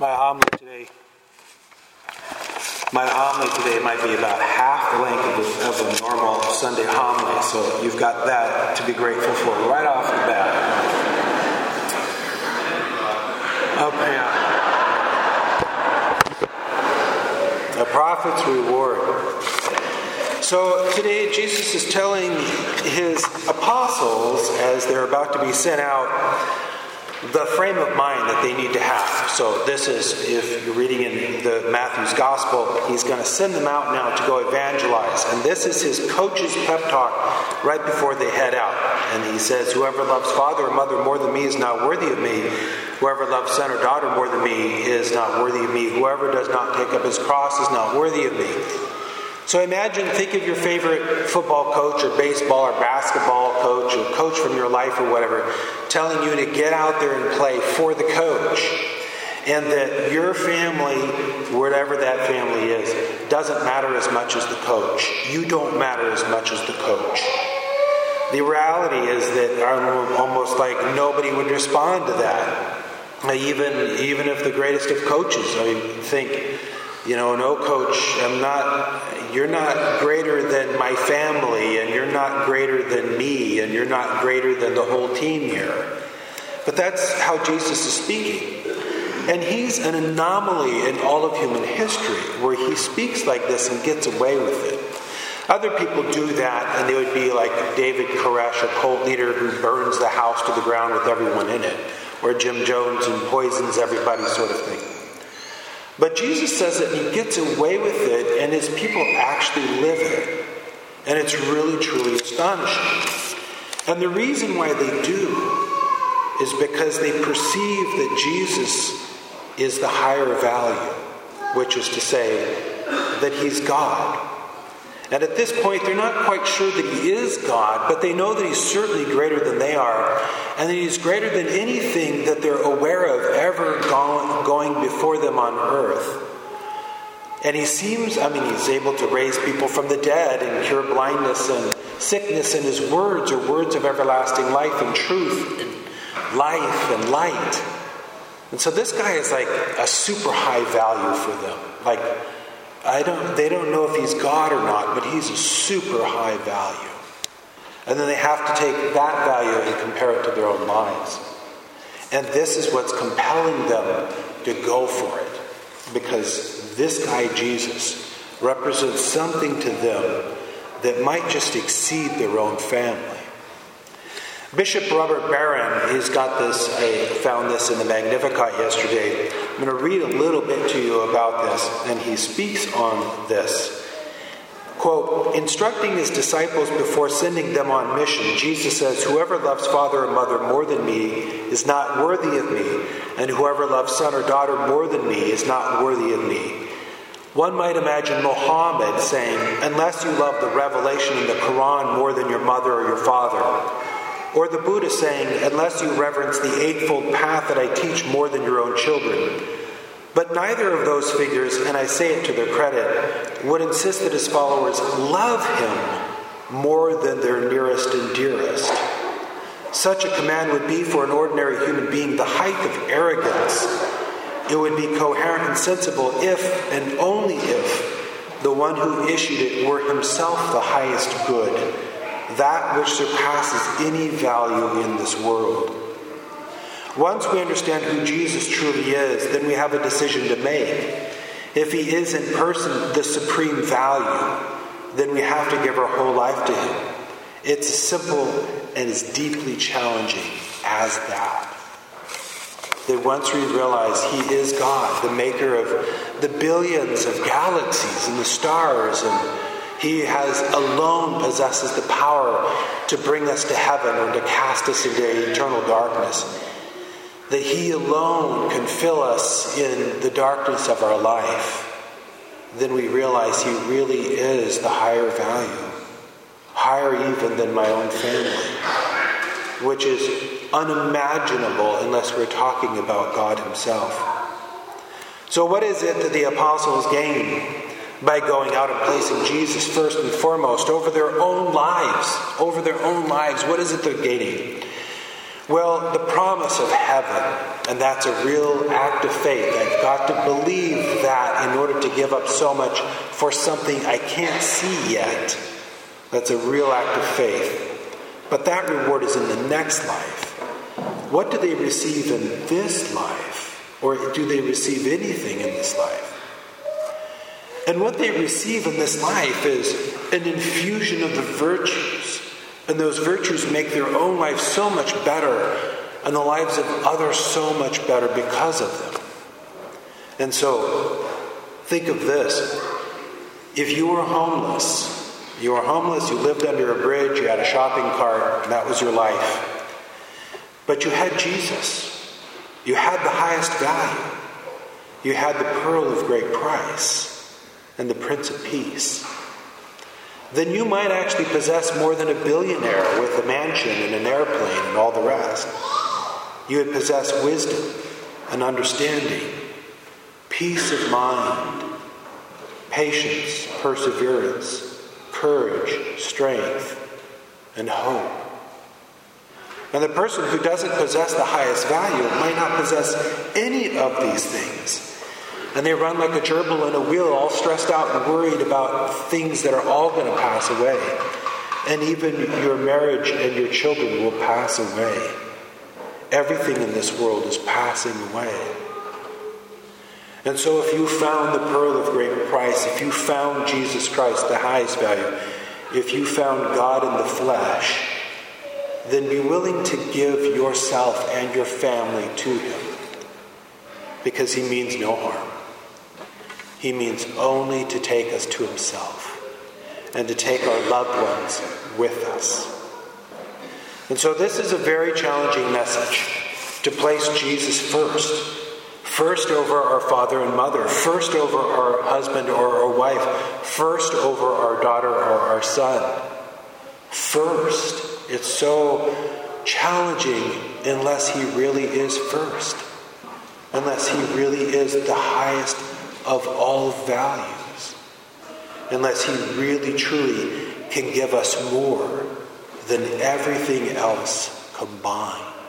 My homily today, my homily today might be about half the length of a, of a normal Sunday homily, so you've got that to be grateful for right off the bat. Up yeah. A prophet's reward. So today Jesus is telling his apostles as they're about to be sent out the frame of mind that they need to have. So, this is, if you're reading in the Matthew's Gospel, he's going to send them out now to go evangelize. And this is his coach's pep talk right before they head out. And he says, Whoever loves father or mother more than me is not worthy of me. Whoever loves son or daughter more than me is not worthy of me. Whoever does not take up his cross is not worthy of me. So imagine, think of your favorite football coach or baseball or basketball coach or coach from your life or whatever telling you to get out there and play for the coach. And that your family, whatever that family is, doesn't matter as much as the coach. You don't matter as much as the coach. The reality is that almost like nobody would respond to that. Even, even if the greatest of coaches, I think, you know, no coach, I'm not, you're not greater than my family, and you're not greater than me, and you're not greater than the whole team here. But that's how Jesus is speaking. And he's an anomaly in all of human history where he speaks like this and gets away with it. Other people do that, and they would be like David Koresh, a cult leader who burns the house to the ground with everyone in it, or Jim Jones and poisons everybody, sort of thing. But Jesus says it and he gets away with it, and his people actually live it. And it's really, truly astonishing. And the reason why they do is because they perceive that Jesus is the higher value, which is to say, that he's God. And at this point, they're not quite sure that he is God, but they know that he's certainly greater than they are, and that he's greater than anything that they're aware of ever going before them on earth. And he seems, I mean, he's able to raise people from the dead and cure blindness and sickness, and his words are words of everlasting life and truth and life and light. And so this guy is like a super high value for them. Like, I don't, they don't know if he's God or not, but he's a super high value. And then they have to take that value and compare it to their own lives. And this is what's compelling them to go for it. Because this guy, Jesus, represents something to them that might just exceed their own family. Bishop Robert Barron, he's got this, I found this in the Magnificat yesterday. I'm going to read a little bit to you about this, and he speaks on this. Quote, instructing his disciples before sending them on mission, Jesus says, Whoever loves father or mother more than me is not worthy of me, and whoever loves son or daughter more than me is not worthy of me. One might imagine Mohammed saying, Unless you love the revelation in the Quran more than your mother or your father, or the Buddha saying, Unless you reverence the Eightfold Path that I teach more than your own children. But neither of those figures, and I say it to their credit, would insist that his followers love him more than their nearest and dearest. Such a command would be for an ordinary human being the height of arrogance. It would be coherent and sensible if, and only if, the one who issued it were himself the highest good that which surpasses any value in this world. Once we understand who Jesus truly is, then we have a decision to make. If he is in person the supreme value, then we have to give our whole life to him. It's as simple and as deeply challenging as that. That once we realize He is God, the maker of the billions of galaxies and the stars and he has alone possesses the power to bring us to heaven or to cast us into eternal darkness. That He alone can fill us in the darkness of our life. Then we realize He really is the higher value, higher even than my own family, which is unimaginable unless we're talking about God Himself. So, what is it that the apostles gain by going out and placing Jesus first and foremost over their own lives. Over their own lives. What is it they're gaining? Well, the promise of heaven. And that's a real act of faith. I've got to believe that in order to give up so much for something I can't see yet. That's a real act of faith. But that reward is in the next life. What do they receive in this life? Or do they receive anything in this life? And what they receive in this life is an infusion of the virtues. And those virtues make their own life so much better and the lives of others so much better because of them. And so, think of this. If you were homeless, you were homeless, you lived under a bridge, you had a shopping cart, and that was your life. But you had Jesus. You had the highest value. You had the pearl of great price and the Prince of Peace. Then you might actually possess more than a billionaire with a mansion and an airplane and all the rest. You would possess wisdom and understanding, peace of mind, patience, perseverance, courage, strength, and hope. And the person who doesn't possess the highest value might not possess any of these things. And they run like a gerbil in a wheel, all stressed out and worried about things that are all going to pass away. And even your marriage and your children will pass away. Everything in this world is passing away. And so, if you found the pearl of great price, if you found Jesus Christ, the highest value, if you found God in the flesh, then be willing to give yourself and your family to Him because He means no harm. He means only to take us to Himself and to take our loved ones with us. And so, this is a very challenging message to place Jesus first. First over our father and mother, first over our husband or our wife, first over our daughter or our son. First. It's so challenging unless he really is first, unless he really is the highest of all values, unless he really truly can give us more than everything else combined.